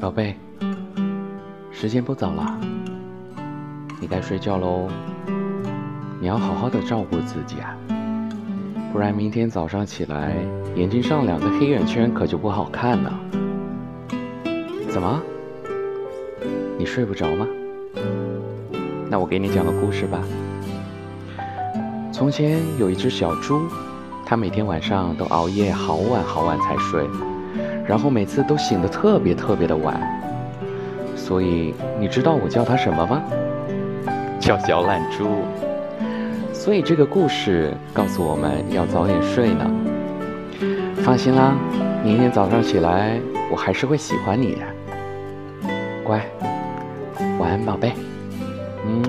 宝贝，时间不早了，你该睡觉喽。你要好好的照顾自己啊，不然明天早上起来，眼睛上两个黑眼圈可就不好看了。怎么？你睡不着吗？那我给你讲个故事吧。从前有一只小猪，它每天晚上都熬夜好晚好晚才睡。然后每次都醒得特别特别的晚，所以你知道我叫它什么吗？叫小懒猪。所以这个故事告诉我们要早点睡呢。放心啦，明天早上起来我还是会喜欢你的。乖，晚安，宝贝。嗯。